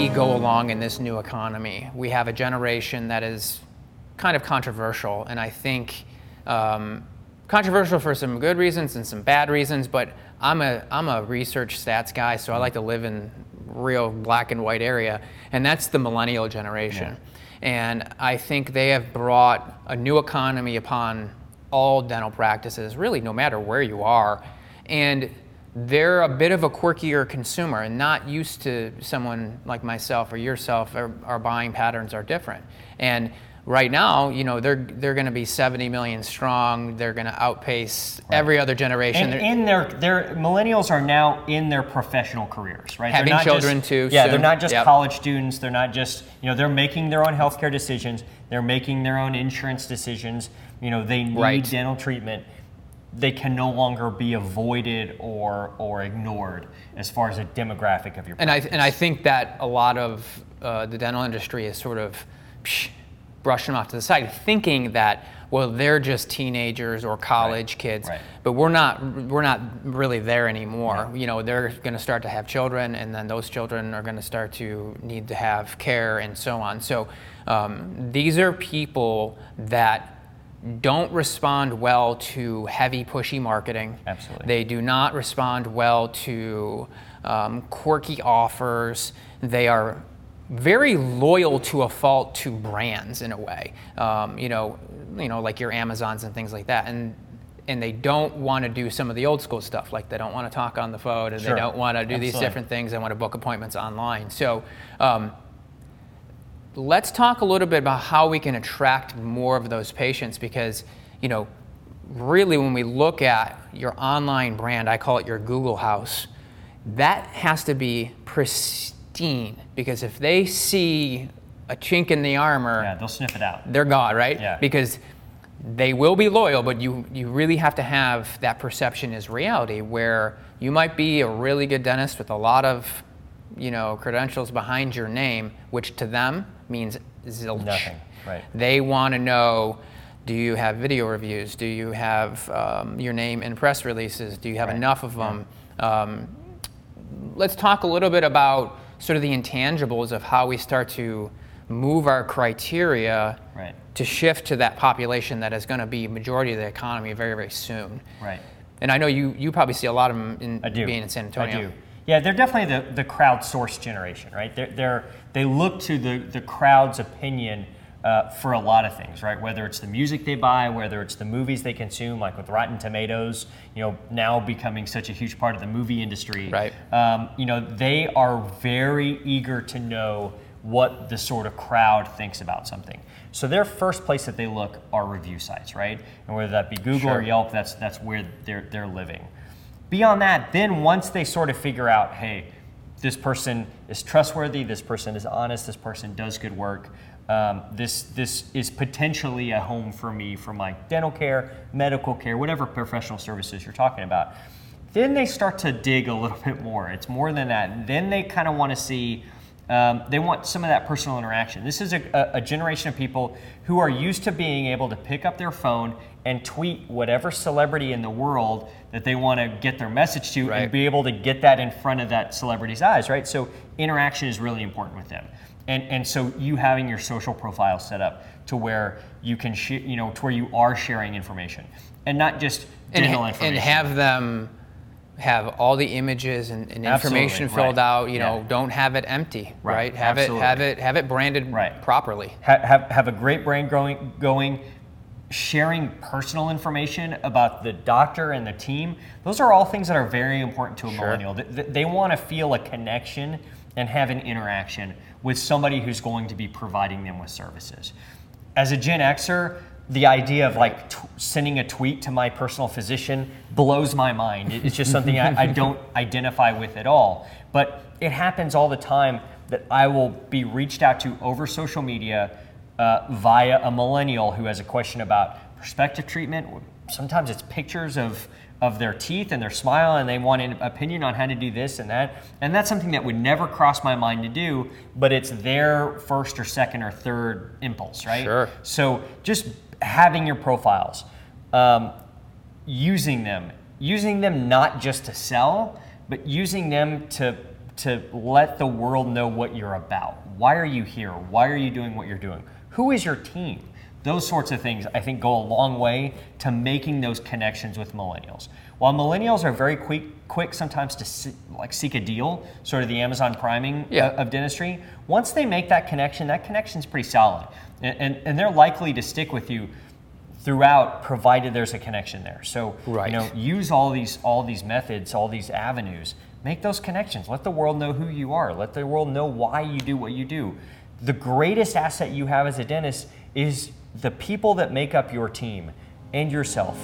we go along in this new economy. We have a generation that is kind of controversial, and I think um, controversial for some good reasons and some bad reasons. But I'm a I'm a research stats guy, so I like to live in real black and white area, and that's the millennial generation. Yeah. And I think they have brought a new economy upon all dental practices, really, no matter where you are. And they're a bit of a quirkier consumer and not used to someone like myself or yourself. Our, our buying patterns are different. And right now, you know, they're they're going to be 70 million strong. They're going to outpace right. every other generation. And in their their millennials are now in their professional careers, right? Having children just, too. Yeah, soon. they're not just yep. college students. They're not just you know they're making their own healthcare decisions. They're making their own insurance decisions. You know, they need right. dental treatment they can no longer be avoided or or ignored as far as a demographic of your practice. And I and I think that a lot of uh, the dental industry is sort of psh, brushing them off to the side, thinking that well they're just teenagers or college right. kids, right. but we're not we're not really there anymore. You know they're going to start to have children, and then those children are going to start to need to have care and so on. So um, these are people that don't respond well to heavy, pushy marketing. Absolutely. They do not respond well to um, quirky offers. They are very loyal to a fault to brands in a way. Um, you know, you know, like your Amazons and things like that. And and they don't want to do some of the old school stuff, like they don't want to talk on the phone, and sure. they don't want to do Absolutely. these different things. They want to book appointments online. So. Um, let's talk a little bit about how we can attract more of those patients because, you know, really when we look at your online brand, I call it your Google house, that has to be pristine because if they see a chink in the armor, yeah, they'll sniff it out. They're gone, right? Yeah. Because they will be loyal, but you you really have to have that perception as reality where you might be a really good dentist with a lot of you know credentials behind your name, which to them means zilch. Nothing. Right. They want to know. Do you have video reviews? Do you have um, your name in press releases? Do you have right. enough of them? Yeah. Um, let's talk a little bit about sort of the intangibles of how we start to move our criteria right. to shift to that population that is going to be majority of the economy very, very soon. Right. And I know you, you probably see a lot of them in, being in San Antonio. I do. Yeah, they're definitely the, the crowdsourced generation, right? They're, they're, they look to the, the crowd's opinion uh, for a lot of things, right? Whether it's the music they buy, whether it's the movies they consume, like with Rotten Tomatoes, you know, now becoming such a huge part of the movie industry. Right. Um, you know, they are very eager to know what the sort of crowd thinks about something. So their first place that they look are review sites, right? And whether that be Google sure. or Yelp, that's that's where they're they're living. Beyond that, then once they sort of figure out, hey, this person is trustworthy, this person is honest, this person does good work, um, this this is potentially a home for me for my dental care, medical care, whatever professional services you're talking about. Then they start to dig a little bit more. It's more than that. Then they kind of want to see. Um, they want some of that personal interaction. This is a, a, generation of people who are used to being able to pick up their phone and tweet whatever celebrity in the world that they want to get their message to right. and be able to get that in front of that celebrity's eyes, right? So interaction is really important with them. And, and so you having your social profile set up to where you can, sh- you know, to where you are sharing information and not just dental and, information. And have them have all the images and, and information filled right. out. You yeah. know, don't have it empty. Right. right? Have Absolutely. it have it have it branded right. properly. Ha- have have a great brand going going sharing personal information about the doctor and the team, those are all things that are very important to a sure. millennial. They, they want to feel a connection and have an interaction with somebody who's going to be providing them with services. As a Gen Xer, the idea of like t- sending a tweet to my personal physician blows my mind. It's just something I, I don't identify with at all. But it happens all the time that I will be reached out to over social media uh, via a millennial who has a question about prospective treatment. Sometimes it's pictures of, of their teeth and their smile, and they want an opinion on how to do this and that. And that's something that would never cross my mind to do, but it's their first or second or third impulse, right? Sure. So just having your profiles, um, using them, using them not just to sell, but using them to to let the world know what you're about. Why are you here? Why are you doing what you're doing? Who is your team? Those sorts of things, I think, go a long way to making those connections with millennials. While millennials are very quick, quick sometimes to see, like seek a deal, sort of the Amazon priming uh, Yeah. of, of dentistry. Once they make that connection, that connection's pretty solid, and, and, and they're likely to stick with you throughout, provided there's a connection there. So, Right. you know, use all these all these methods, all these avenues. Make those connections. Let the world know who you are. Let the world know why you do what you do. The greatest asset you have as a dentist is the people that make up your team and yourself